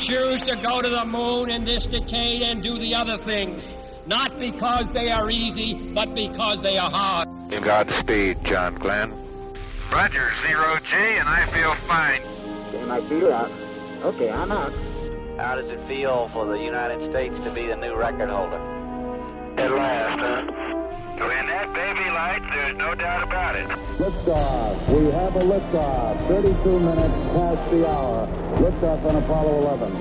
choose to go to the moon in this decade and do the other things, not because they are easy, but because they are hard. Godspeed, John Glenn. Roger, zero G, and I feel fine. Okay, my feel out. Okay, I'm out. How does it feel for the United States to be the new record holder? At last, huh? When that baby lights, there's no doubt about it. Liftoff. We have a liftoff. 32 minutes past the hour. Liftoff on Apollo 11.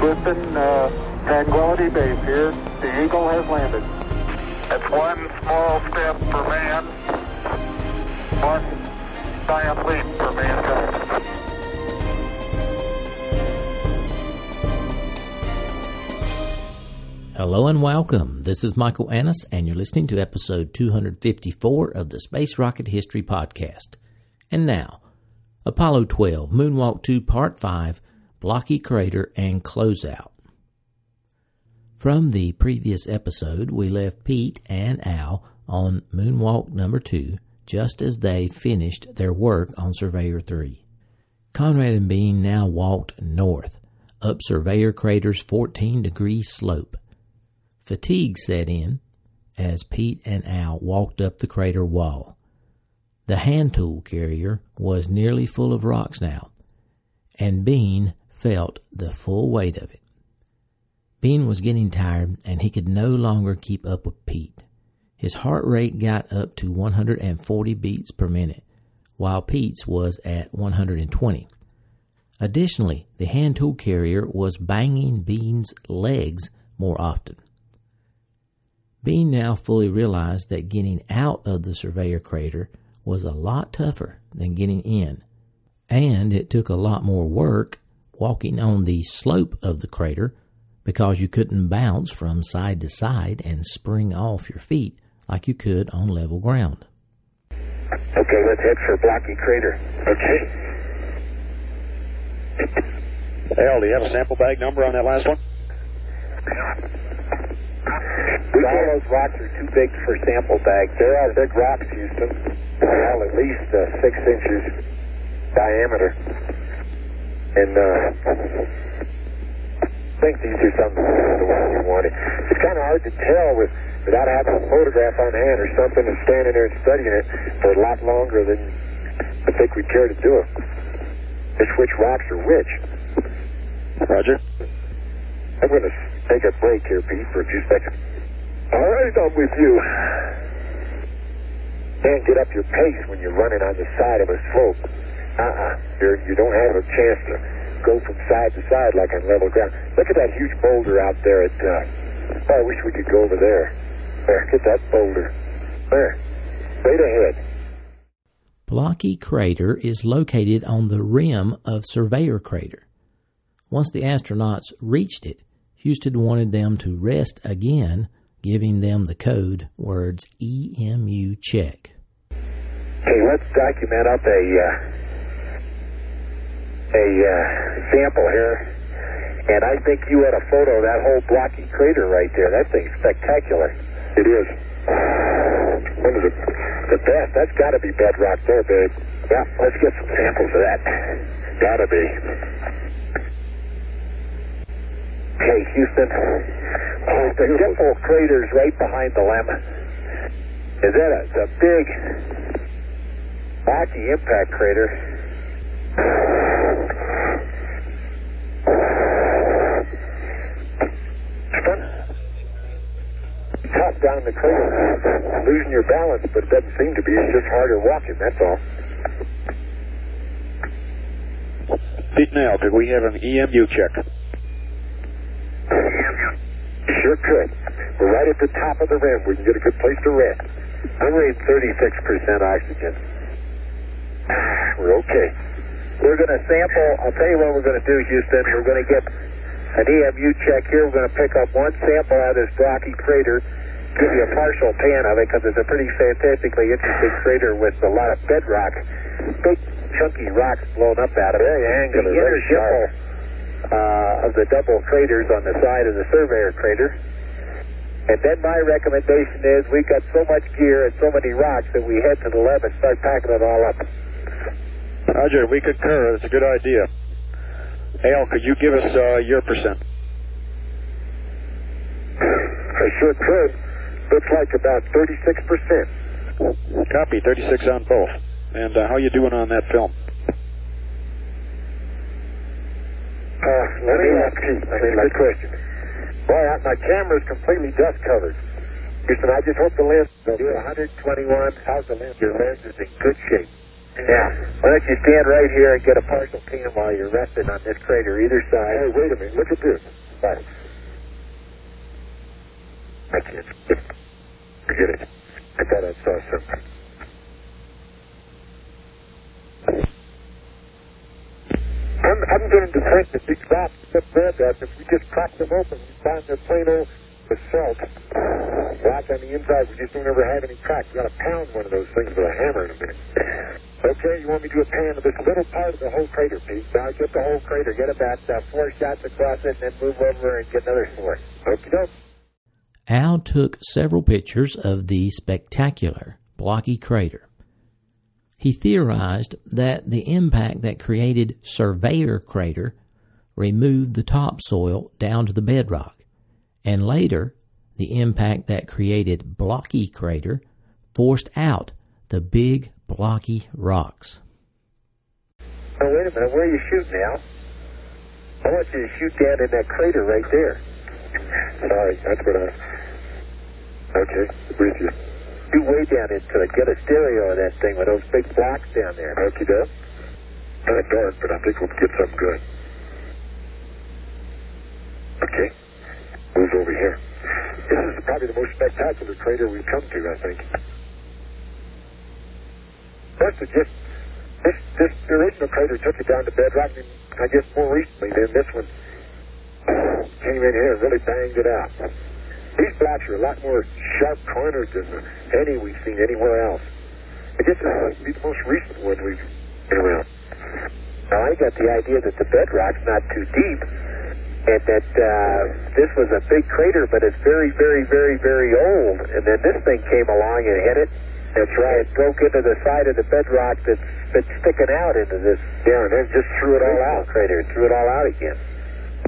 Houston, uh, Tranquility Base here. The Eagle has landed. That's one small step for man, one giant leap for mankind. Hello and welcome. This is Michael Annis, and you're listening to episode 254 of the Space Rocket History Podcast. And now, Apollo 12, Moonwalk 2, Part 5, Blocky Crater, and Closeout. From the previous episode, we left Pete and Al on Moonwalk number 2 just as they finished their work on Surveyor 3. Conrad and Bean now walked north, up Surveyor Crater's 14 degree slope. Fatigue set in as Pete and Al walked up the crater wall. The hand tool carrier was nearly full of rocks now, and Bean felt the full weight of it. Bean was getting tired and he could no longer keep up with Pete. His heart rate got up to 140 beats per minute, while Pete's was at 120. Additionally, the hand tool carrier was banging Bean's legs more often. Bean now fully realized that getting out of the surveyor crater was a lot tougher than getting in, and it took a lot more work walking on the slope of the crater because you couldn't bounce from side to side and spring off your feet like you could on level ground. Okay, let's head for Blocky Crater. Okay. Al, do you have a sample bag number on that last one? All those rocks are too big for sample bags. There are big rocks, Houston. Well, at least uh, six inches diameter. And uh, I think these are some of the ones you wanted. It's kind of hard to tell with without having a photograph on hand or something and standing there and studying it for a lot longer than I think we care to do it. Just which rocks are which. Roger. I'm going to take a break here, Pete, for a few seconds. All right, I'm with you. Can't get up your pace when you're running on the side of a slope. Uh-uh. You're, you don't have a chance to go from side to side like on level ground. Look at that huge boulder out there at, uh, oh, I wish we could go over there. There, get that boulder. There, straight ahead. Blocky Crater is located on the rim of Surveyor Crater. Once the astronauts reached it, Houston wanted them to rest again, giving them the code words EMU check. Hey, let's document up a uh, a uh, sample here, and I think you had a photo of that whole blocky crater right there. That thing's spectacular. It is. One of the, the best. That's got to be bedrock there, babe. Yeah, let's get some samples of that. Gotta be. Okay, Houston. Oh, the Dimple crater's right behind the lemon. Is that a, a big, rocky impact crater? Tough down the crater, losing your balance, but it doesn't seem to be. It's just harder walking. That's all. Pete now, could we have an EMU check? Sure could. We're right at the top of the rim. We can get a good place to rest. I'm rating 36% oxygen. We're okay. We're going to sample. I'll tell you what we're going to do, Houston. We're going to get an EMU check here. We're going to pick up one sample out of this rocky crater, give you a partial pan of it because it's a pretty fantastically interesting crater with a lot of bedrock, big chunky rocks blown up out of it. Very angular, the inner dimple uh, of the double craters on the side of the surveyor crater. And then my recommendation is we've got so much gear and so many rocks that we head to the lab and start packing it all up. Roger, we concur. That's a good idea. Al, could you give us uh, your percent? I sure could. Looks like about 36%. Copy, 36 on both. And uh, how you doing on that film? Uh, let me ask you. That's a good question. Boy, my camera's completely dust covered. Houston, I just hope the lens do 121. How's the lens? Your lens is in good shape. Now, why don't you stand right here and get a partial pan while you're resting on this crater either side. Hey, wait a minute. Look at this. What? I can't. Forget it. I thought I saw something. I'm, getting to think that these rocks up there, that if we just crack them open, we find they're plain old basalt rock on the inside. We just don't ever have any cracks. We got to pound one of those things with a hammer in a minute. Okay, you want me to do a pan of this little part of the whole crater, Pete? Now get the whole crater, get about uh, four shots across it, and then move over and get another four. Okay, doke. Al took several pictures of the spectacular blocky crater. He theorized that the impact that created Surveyor Crater removed the topsoil down to the bedrock, and later, the impact that created Blocky Crater forced out the big blocky rocks. Oh, wait a minute. Where are you shooting, Al? I want you to shoot down in that crater right there. Sorry, that's what I... Okay, with you. You way down into it. Get a stereo of that thing with those big blocks down there. Okay, doke. Kind of dark, but I think we'll get something good. Okay. Move over here. This is probably the most spectacular crater we've come to, I think. First, it just this this original crater took it down to bedrock, and I guess more recently, than this one came in here and really banged it out. These blocks are a lot more sharp cornered than any we've seen anywhere else. I guess this be the most recent one we've been around. Now, I got the idea that the bedrock's not too deep, and that uh, this was a big crater, but it's very, very, very, very old. And then this thing came along and hit it. That's right. It broke into the side of the bedrock that's been sticking out into this. Yeah, and then just threw it all out. Crater, threw it all out again.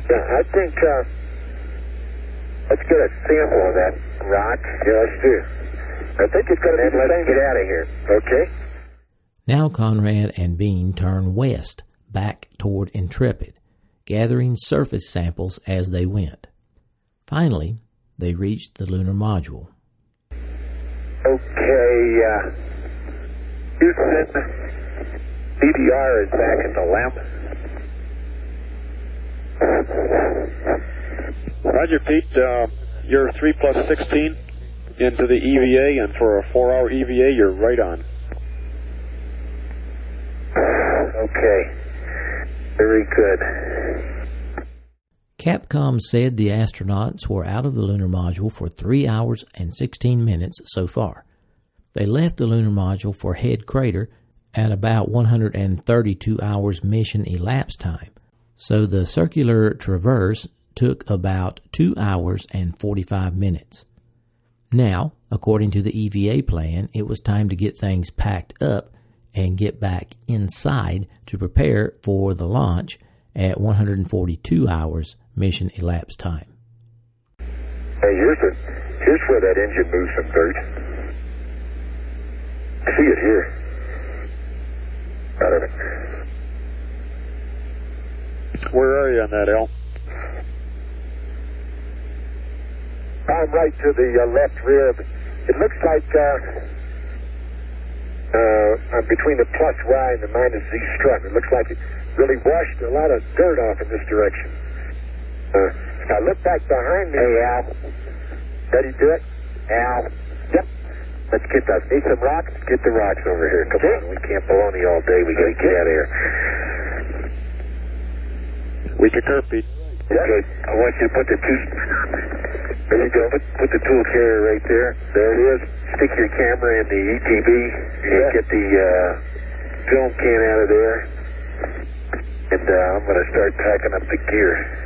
Yeah, I think. Uh, let's get a sample of that rock. Yeah, let's do. I think it's going to be the let's get out of here. Okay. Now Conrad and Bean turn west, back toward Intrepid, gathering surface samples as they went. Finally, they reached the lunar module. Okay, uh, Houston, DDR is back in the LM. Roger, Pete. Uh, you're 3 plus 16 into the EVA, and for a four hour EVA, you're right on. Okay. Very good. Capcom said the astronauts were out of the lunar module for 3 hours and 16 minutes so far. They left the lunar module for Head Crater at about 132 hours mission elapsed time, so the circular traverse took about 2 hours and 45 minutes. Now, according to the EVA plan, it was time to get things packed up and get back inside to prepare for the launch at 142 hours mission elapsed time. Hey, here's, the, here's where that engine moves some dirt. I see it here. Out of it. Where are you on that, Al? I'm right to the uh, left rear. It looks like uh, uh, between the plus Y and the minus Z strut. It looks like it really washed a lot of dirt off in this direction. Uh, now look back behind me. Hey, Al. Ready to do it? Al. Yep. Let's get those. Need some rocks? Get the rocks over here. Come on. We can't baloney all day. We gotta get out of here. We concur, Pete. Okay. I want you to put the two. There you go. Put, put the tool carrier right there. There it is. Stick your camera in the ETB and get the uh, film can out of there. And uh, I'm going to start packing up the gear.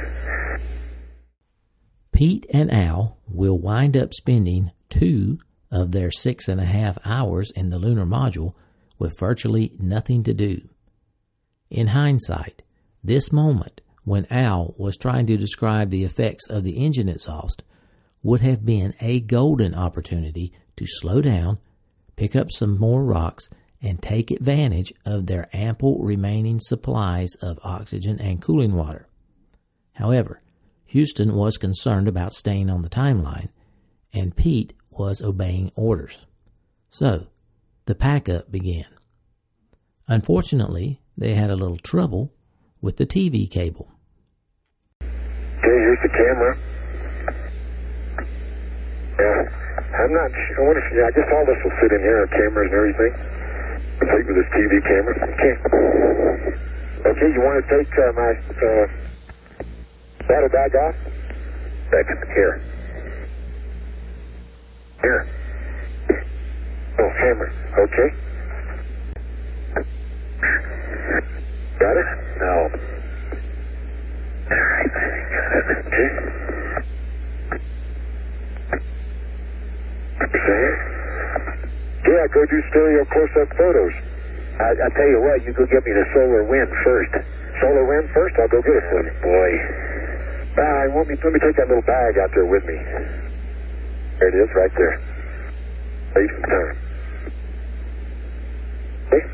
Pete and Al will wind up spending two of their six and a half hours in the lunar module with virtually nothing to do. In hindsight, this moment when Al was trying to describe the effects of the engine exhaust would have been a golden opportunity to slow down, pick up some more rocks, and take advantage of their ample remaining supplies of oxygen and cooling water. However, Houston was concerned about staying on the timeline, and Pete was obeying orders. So, the pack-up began. Unfortunately, they had a little trouble with the TV cable. Okay, here's the camera. Yeah, I'm not sure. I, wonder if, yeah, I guess all this will fit in here, our cameras and everything. Complete with this TV camera. Okay. Okay, you want to take uh, my uh, saddlebag off? Back here. Here. Oh, hammer. Okay. Got it? Now. All right. Okay. Okay. Yeah, go do stereo close-up photos. I, I tell you what, you go get me the solar wind first. Solar wind first? I'll go get it for you. Boy. Ah, I want me, let me take that little bag out there with me. There it is, right there. Save some time. Okay.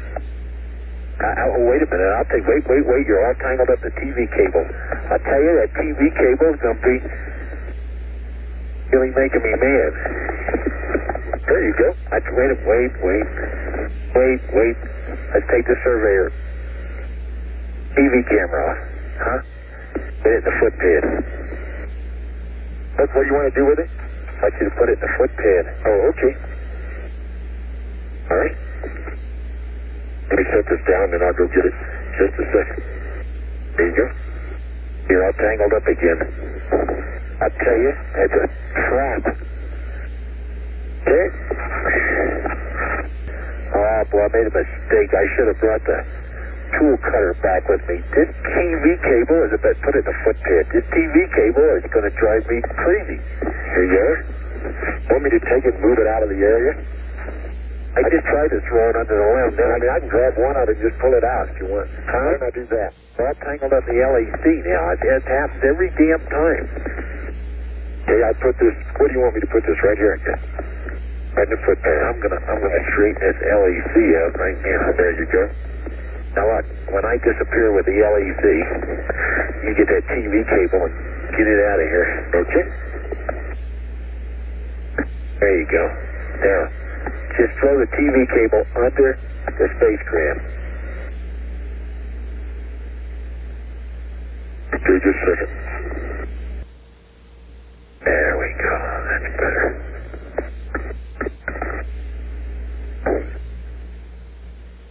I, I, oh, wait a minute. I'll take, wait, wait, wait. You're all tangled up the TV cable. I tell you, that TV cable is going to be really making me mad. There you go. I, wait, wait, wait, wait, wait. Let's take the surveyor. TV camera off. Huh? Put it in the foot pad. That's what you want to do with it? I'd like you to put it in the foot pad. Oh, okay. All right. Let me set this down, and I'll go get it. Just a second. There you go. You're all tangled up again. I tell you, it's a trap. Okay? Oh, boy, I made a mistake. I should have brought the tool cutter back with me. This TV cable is about put it in the foot pad. This TV cable is going to drive me crazy. Here you are. Want me to take it and move it out of the area? I just tried to throw it under the LM. Then, I mean, I can grab one out and just pull it out if you want. Can I do that? Well, I'm tangled up the LEC now. It, it happens every damn time. Okay, I put this. Where do you want me to put this? Right here. Right the foot. I'm gonna, I'm gonna straighten this LEC out right now. There you go. Now, when I disappear with the LEC, you get that TV cable and get it out of here. Okay? There you go. Now, just throw the TV cable under the spacecraft. Okay, just a second. There we go. That's better.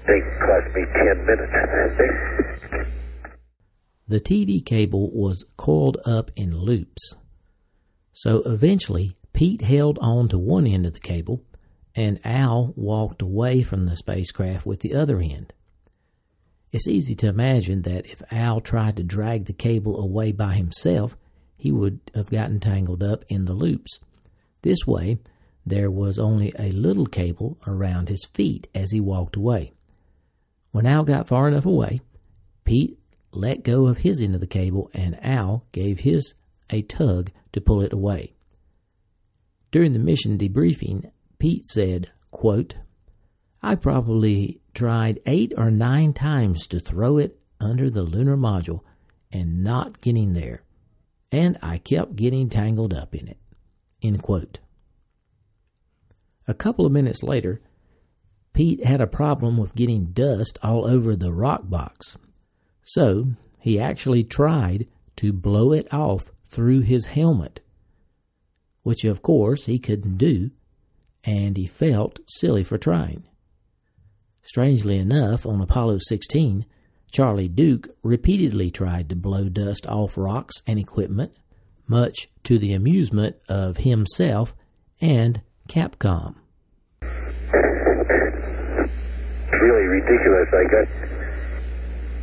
They cost me 10 minutes. The TV cable was coiled up in loops. So eventually, Pete held on to one end of the cable, and Al walked away from the spacecraft with the other end. It's easy to imagine that if Al tried to drag the cable away by himself, he would have gotten tangled up in the loops. This way, there was only a little cable around his feet as he walked away. When Al got far enough away, Pete let go of his end of the cable and Al gave his a tug to pull it away. During the mission debriefing, Pete said, quote, I probably tried eight or nine times to throw it under the lunar module and not getting there, and I kept getting tangled up in it. End quote. A couple of minutes later, Pete had a problem with getting dust all over the rock box, so he actually tried to blow it off through his helmet, which of course he couldn't do, and he felt silly for trying. Strangely enough, on Apollo 16, Charlie Duke repeatedly tried to blow dust off rocks and equipment, much to the amusement of himself and Capcom. It's really ridiculous. I got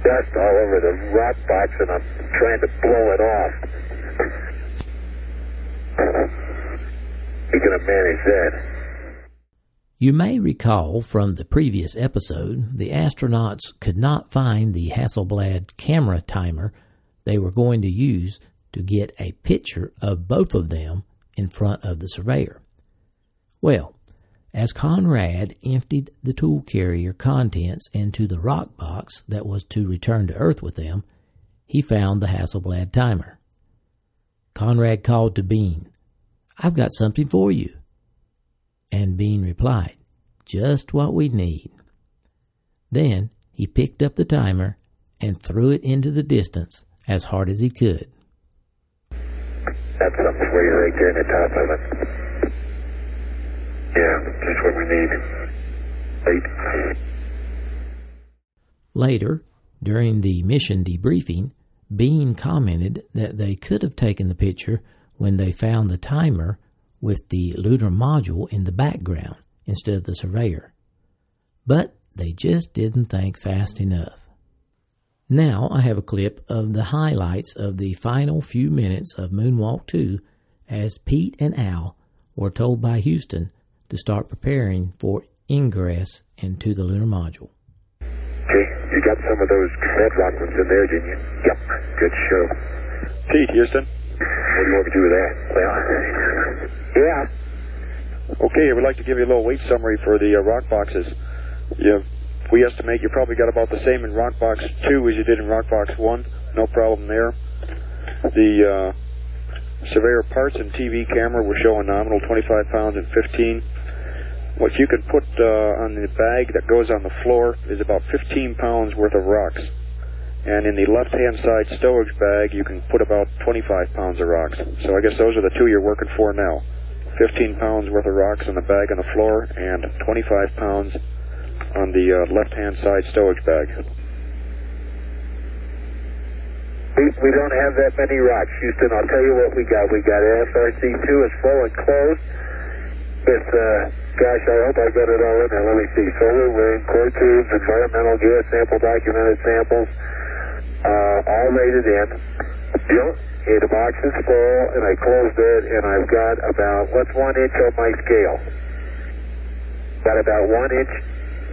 dust all over the rock box and I'm trying to blow it off. You're gonna manage that? You may recall from the previous episode, the astronauts could not find the Hasselblad camera timer they were going to use to get a picture of both of them in front of the surveyor. Well, as Conrad emptied the tool carrier contents into the rock box that was to return to Earth with them, he found the Hasselblad timer. Conrad called to Bean, I've got something for you. And Bean replied, Just what we need. Then he picked up the timer and threw it into the distance as hard as he could. That's something for you right there in the top of it. Yeah, just what we need. Eight. Later, during the mission debriefing, Bean commented that they could have taken the picture when they found the timer with the lunar module in the background instead of the surveyor. But they just didn't think fast enough. Now I have a clip of the highlights of the final few minutes of Moonwalk 2 as Pete and Al were told by Houston to start preparing for ingress into the lunar module. Okay, you got some of those bedrock ones in there, didn't you? Yep, good show. Pete, Houston. What do you want me to do with that? Well, yeah. Okay, I would like to give you a little weight summary for the uh, rock boxes. You, we estimate you probably got about the same in rock box 2 as you did in rock box 1. No problem there. The uh, surveyor parts and TV camera were showing nominal 25 pounds and 15. What you can put uh, on the bag that goes on the floor is about 15 pounds worth of rocks. And in the left-hand side stowage bag, you can put about 25 pounds of rocks. So I guess those are the two you're working for now. 15 pounds worth of rocks in the bag on the floor and 25 pounds on the uh, left-hand side stowage bag. We, don't have that many rocks, Houston. I'll tell you what we got. We got SRC-2 is full and closed. With, uh, gosh, I hope I got it all in there. Let me see. Solar wind, core tubes, environmental gas sample, documented samples, uh, all rated in. Yep. Box is full, and I closed it, and I've got about, what's one inch on my scale? Got about one inch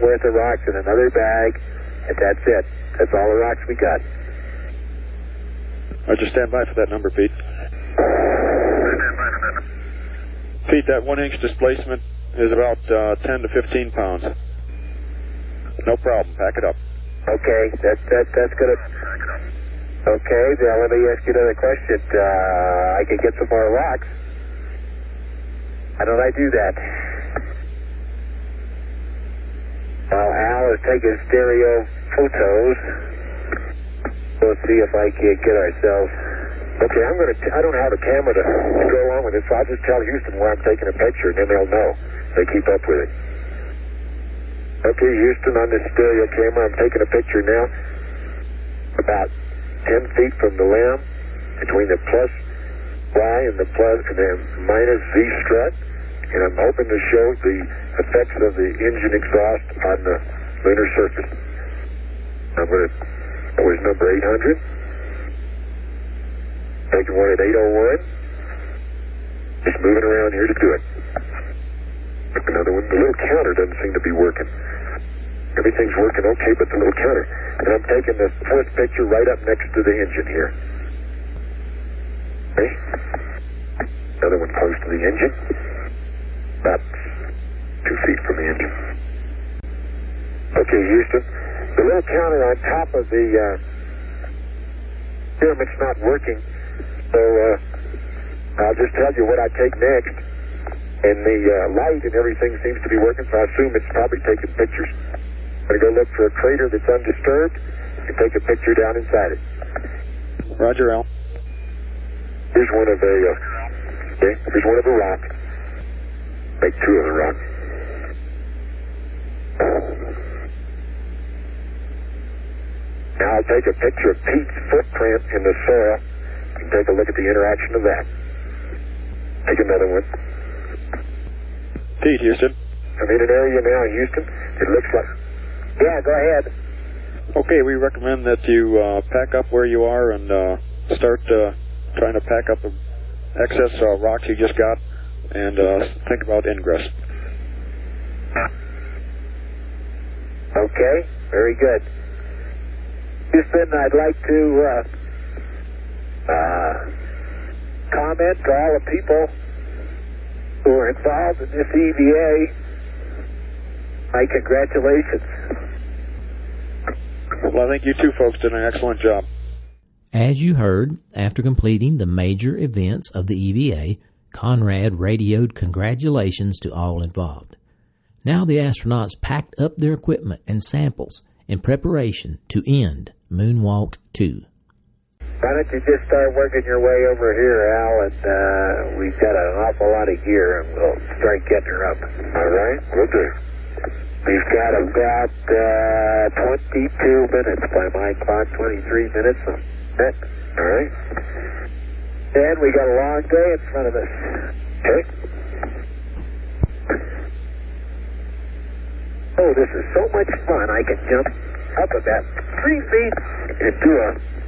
worth of rocks in another bag, and that's it. That's all the rocks we got. I just stand by for that number, Pete. Pete, that one inch displacement is about uh, 10 to 15 pounds. No problem. Pack it up. Okay, that, that, that's gonna. Okay, now let me ask you another question. Uh, I could get some more rocks. How did I do that? While Al is taking stereo photos, we'll see if I can get ourselves. Okay, I'm gonna. T- I don't have a camera to, to go along with this, so I'll just tell Houston where I'm taking a picture, and then they'll know. They keep up with it. Okay, Houston, on this stereo camera, I'm taking a picture now. About 10 feet from the LM, between the plus Y and the plus and the minus Z strut, and I'm hoping to show the effects of the engine exhaust on the lunar surface. I'm to, that was number 800. Taking one at 801. Just moving around here to do it. Another one. The little counter doesn't seem to be working. Everything's working okay, but the little counter. And I'm taking the fourth picture right up next to the engine here. Okay. Another one close to the engine. About two feet from the engine. Okay, Houston. The little counter on top of the uh, pyramid's not working. So uh, I'll just tell you what I take next. And the uh, light and everything seems to be working, so I assume it's probably taking pictures. I'm going to go look for a crater that's undisturbed and take a picture down inside it. Roger, Al. Here's one of a, uh, okay, here's one of a rock. Make two of the rock. Now I'll take a picture of Pete's footprint in the soil take a look at the interaction of that. Take another one. Pete, Houston. I'm in an area now in Houston. It looks like. Yeah, go ahead. Okay, we recommend that you uh, pack up where you are and uh, start uh, trying to pack up the excess uh, rocks you just got and uh, think about ingress. Okay, very good. Houston, I'd like to uh, Uh, comment to all the people who are involved in this EVA. My congratulations. Well, I think you two folks did an excellent job. As you heard, after completing the major events of the EVA, Conrad radioed congratulations to all involved. Now the astronauts packed up their equipment and samples in preparation to end Moonwalk 2. Why don't you just start working your way over here, Al, and uh, we've got an awful lot of gear, and we'll start getting her up. All right? Okay. We've got about uh, 22 minutes by my clock, 23 minutes. All right? And we got a long day in front of us. Okay? Oh, this is so much fun. I can jump up about three feet and do a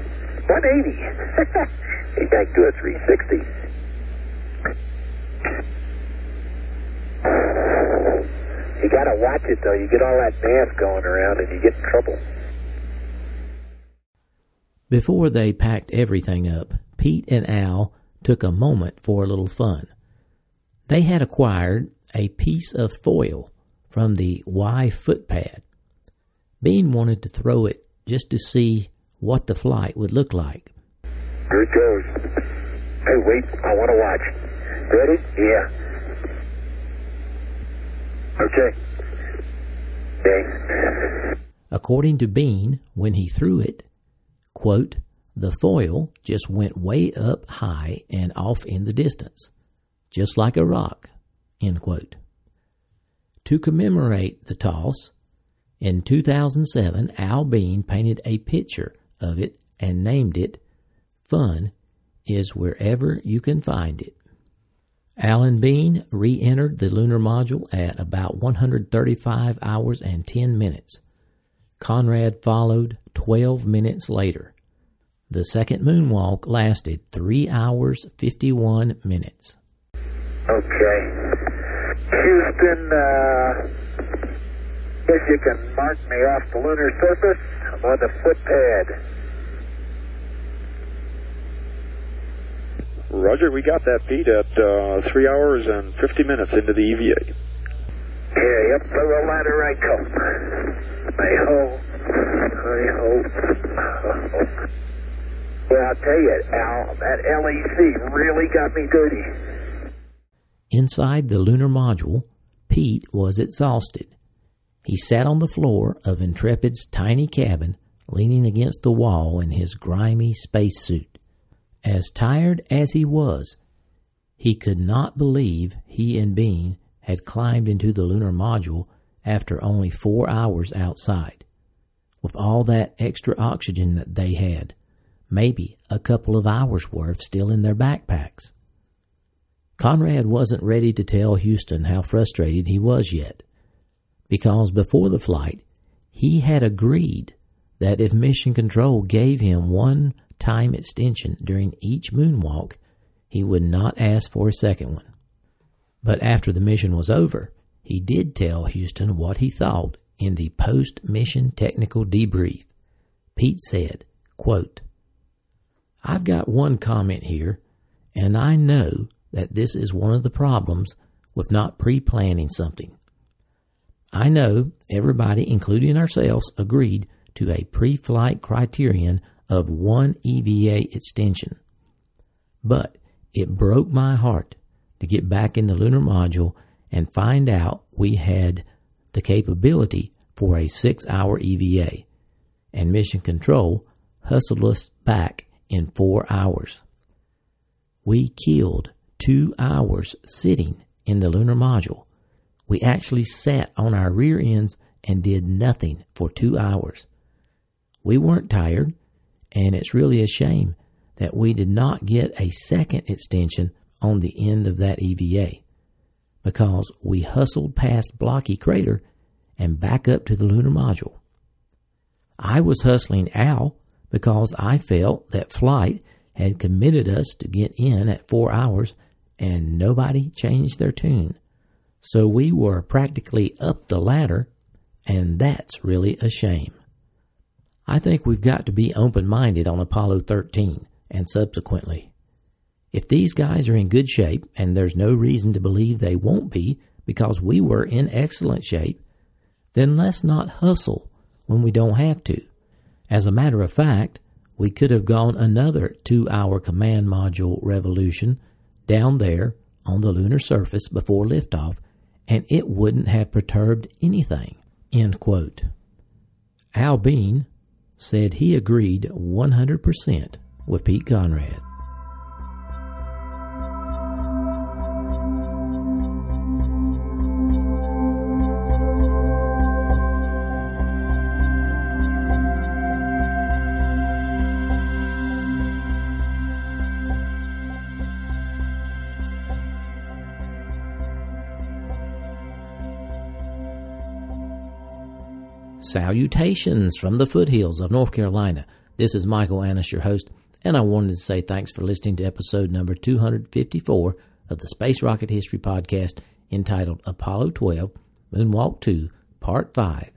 180. he fact, do a 360. You gotta watch it though. You get all that mass going around and you get in trouble. Before they packed everything up, Pete and Al took a moment for a little fun. They had acquired a piece of foil from the Y footpad. Bean wanted to throw it just to see what the flight would look like. Here it goes. Hey, wait, I want to watch. Ready? Yeah. Okay. Okay. According to Bean, when he threw it, quote, the foil just went way up high and off in the distance, just like a rock, end quote. To commemorate the toss, in 2007, Al Bean painted a picture of it and named it Fun is Wherever You Can Find It. Alan Bean re entered the lunar module at about 135 hours and 10 minutes. Conrad followed 12 minutes later. The second moonwalk lasted 3 hours 51 minutes. Okay. Houston, uh, guess you can mark me off the lunar surface. I'm on the footpad. Roger, we got that beat at uh, 3 hours and 50 minutes into the EVA. Yeah, up the ladder I come. I hope. I hope. Well, I'll tell you, Al, that LEC really got me dirty. Inside the lunar module, Pete was exhausted. He sat on the floor of Intrepid's tiny cabin, leaning against the wall in his grimy spacesuit. As tired as he was, he could not believe he and Bean had climbed into the lunar module after only four hours outside. With all that extra oxygen that they had, maybe a couple of hours worth still in their backpacks. Conrad wasn't ready to tell Houston how frustrated he was yet, because before the flight, he had agreed that if Mission Control gave him one time extension during each moonwalk, he would not ask for a second one. But after the mission was over, he did tell Houston what he thought in the post mission technical debrief. Pete said, quote, I've got one comment here, and I know that this is one of the problems with not pre planning something. I know everybody, including ourselves, agreed to a pre flight criterion of one EVA extension. But it broke my heart to get back in the lunar module and find out we had the capability for a six hour EVA, and Mission Control hustled us back in four hours. We killed two hours sitting in the lunar module. We actually sat on our rear ends and did nothing for two hours. We weren't tired, and it's really a shame that we did not get a second extension on the end of that EVA because we hustled past Blocky Crater and back up to the lunar module. I was hustling Al because I felt that flight had committed us to get in at four hours and nobody changed their tune. So we were practically up the ladder, and that's really a shame. I think we've got to be open minded on Apollo 13 and subsequently. If these guys are in good shape, and there's no reason to believe they won't be because we were in excellent shape, then let's not hustle when we don't have to. As a matter of fact, we could have gone another two hour command module revolution down there on the lunar surface before liftoff, and it wouldn't have perturbed anything. End quote. Al Bean said he agreed 100% with Pete Conrad. Salutations from the foothills of North Carolina. This is Michael Annis, your host, and I wanted to say thanks for listening to episode number 254 of the Space Rocket History Podcast entitled Apollo 12 Moonwalk 2 Part 5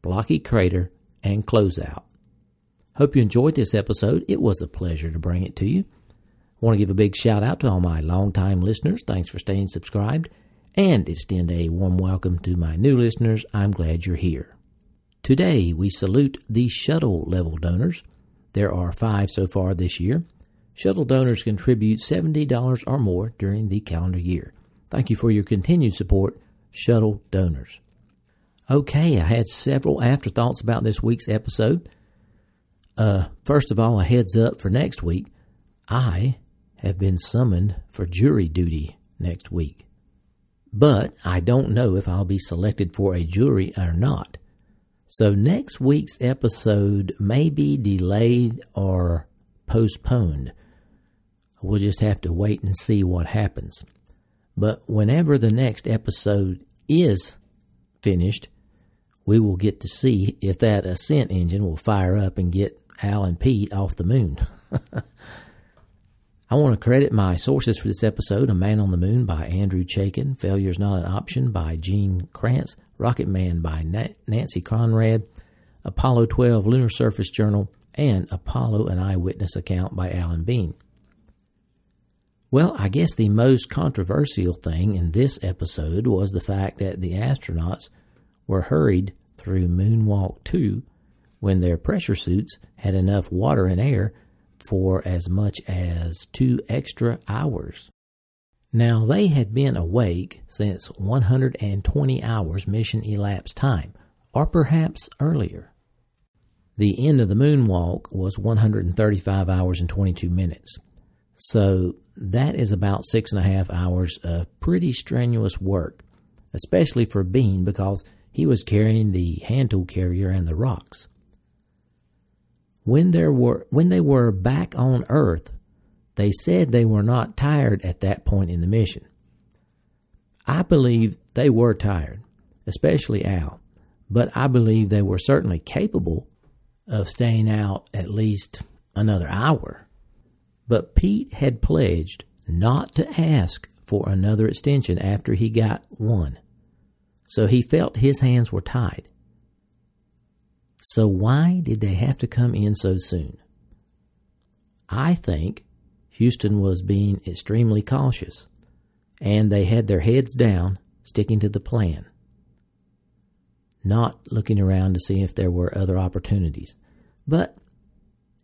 Blocky Crater and Closeout. Hope you enjoyed this episode. It was a pleasure to bring it to you. I want to give a big shout out to all my longtime listeners. Thanks for staying subscribed and extend a warm welcome to my new listeners. I'm glad you're here. Today, we salute the shuttle level donors. There are five so far this year. Shuttle donors contribute $70 or more during the calendar year. Thank you for your continued support, shuttle donors. Okay, I had several afterthoughts about this week's episode. Uh, first of all, a heads up for next week. I have been summoned for jury duty next week. But I don't know if I'll be selected for a jury or not. So next week's episode may be delayed or postponed. We'll just have to wait and see what happens. But whenever the next episode is finished, we will get to see if that ascent engine will fire up and get Al and Pete off the moon. I want to credit my sources for this episode A Man on the Moon by Andrew Chaikin, Failure's Not an Option by Gene Kranz, Rocket Man by Nancy Conrad, Apollo 12 Lunar Surface Journal, and Apollo An Eyewitness Account by Alan Bean. Well, I guess the most controversial thing in this episode was the fact that the astronauts were hurried through Moonwalk 2 when their pressure suits had enough water and air for as much as two extra hours. Now, they had been awake since 120 hours mission elapsed time, or perhaps earlier. The end of the moonwalk was 135 hours and 22 minutes. So that is about six and a half hours of pretty strenuous work, especially for Bean because he was carrying the hand tool carrier and the rocks when there were when they were back on Earth, they said they were not tired at that point in the mission. I believe they were tired, especially Al, but I believe they were certainly capable of staying out at least another hour. But Pete had pledged not to ask for another extension after he got one, so he felt his hands were tied. So, why did they have to come in so soon? I think Houston was being extremely cautious, and they had their heads down, sticking to the plan, not looking around to see if there were other opportunities. But,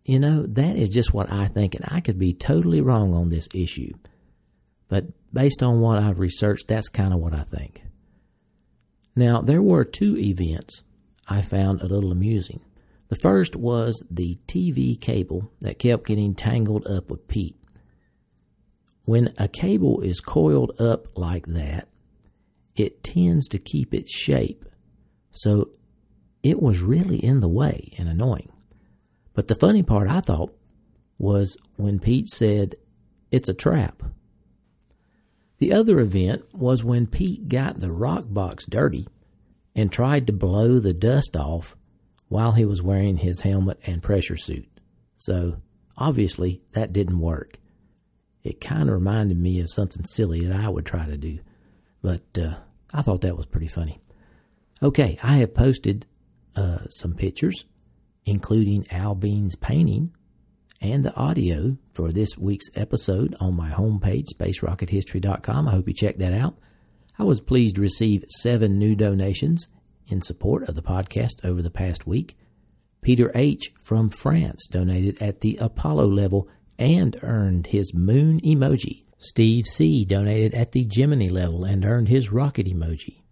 you know, that is just what I think, and I could be totally wrong on this issue. But based on what I've researched, that's kind of what I think. Now, there were two events I found a little amusing. The first was the TV cable that kept getting tangled up with Pete. When a cable is coiled up like that, it tends to keep its shape. So it was really in the way and annoying. But the funny part I thought was when Pete said, It's a trap. The other event was when Pete got the rock box dirty and tried to blow the dust off while he was wearing his helmet and pressure suit. So, obviously, that didn't work. It kind of reminded me of something silly that I would try to do, but uh, I thought that was pretty funny. Okay, I have posted uh, some pictures, including Al Bean's painting and the audio for this week's episode on my homepage, spacerockethistory.com. I hope you check that out. I was pleased to receive seven new donations in support of the podcast over the past week. Peter H. from France donated at the Apollo level and earned his moon emoji. Steve C. donated at the Gemini level and earned his rocket emoji.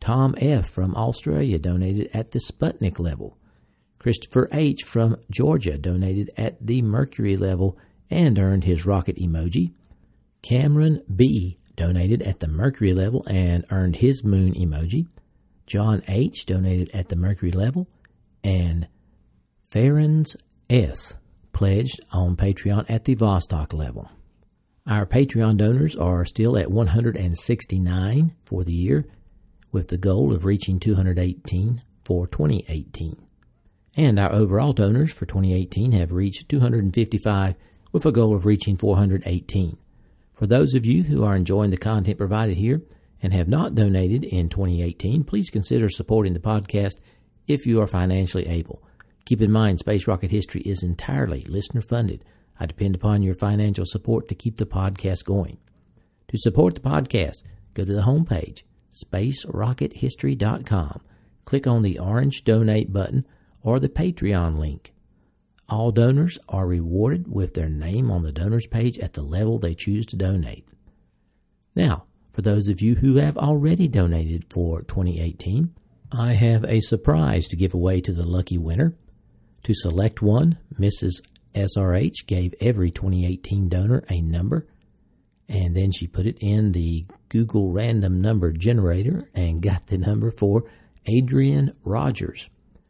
Tom F. from Australia donated at the Sputnik level. Christopher H. from Georgia donated at the Mercury level and earned his rocket emoji. Cameron B. donated at the Mercury level and earned his moon emoji. John H. donated at the Mercury level. And Farron's S. pledged on Patreon at the Vostok level. Our Patreon donors are still at 169 for the year, with the goal of reaching 218 for 2018. And our overall donors for 2018 have reached 255 with a goal of reaching 418. For those of you who are enjoying the content provided here and have not donated in 2018, please consider supporting the podcast if you are financially able. Keep in mind, Space Rocket History is entirely listener funded. I depend upon your financial support to keep the podcast going. To support the podcast, go to the homepage, spacerockethistory.com. Click on the orange donate button or the Patreon link. All donors are rewarded with their name on the donors page at the level they choose to donate. Now, for those of you who have already donated for 2018, I have a surprise to give away to the lucky winner. To select one, Mrs. SRH gave every 2018 donor a number, and then she put it in the Google random number generator and got the number for Adrian Rogers.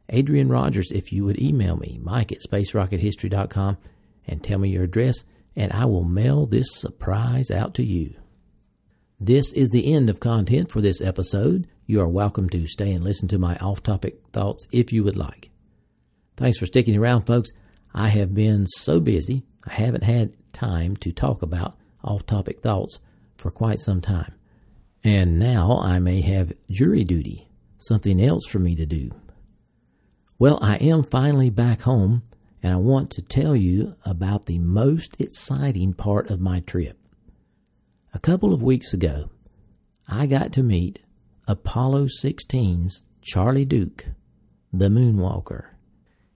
Adrian Rogers, if you would email me, mike at spacerockethistory.com, and tell me your address, and I will mail this surprise out to you. This is the end of content for this episode. You are welcome to stay and listen to my off topic thoughts if you would like. Thanks for sticking around, folks. I have been so busy, I haven't had time to talk about off topic thoughts for quite some time. And now I may have jury duty, something else for me to do. Well, I am finally back home, and I want to tell you about the most exciting part of my trip. A couple of weeks ago, I got to meet Apollo 16's Charlie Duke, the moonwalker.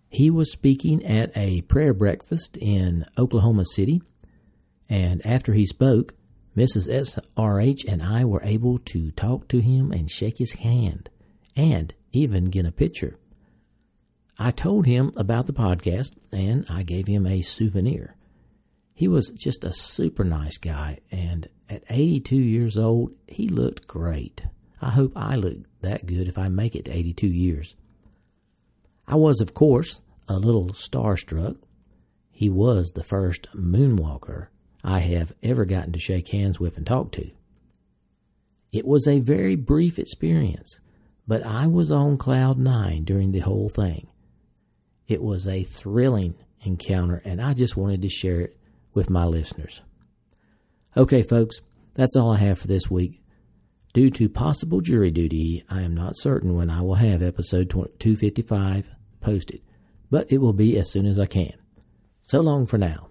He was speaking at a prayer breakfast in Oklahoma City, and after he spoke, Mrs. SRH and I were able to talk to him and shake his hand, and even get a picture. I told him about the podcast, and I gave him a souvenir. He was just a super nice guy, and at 82 years old, he looked great. I hope I look that good if I make it to 82 years. I was, of course, a little starstruck. He was the first moonwalker I have ever gotten to shake hands with and talk to. It was a very brief experience, but I was on cloud nine during the whole thing. It was a thrilling encounter, and I just wanted to share it with my listeners. Okay, folks, that's all I have for this week. Due to possible jury duty, I am not certain when I will have episode 255 posted, but it will be as soon as I can. So long for now.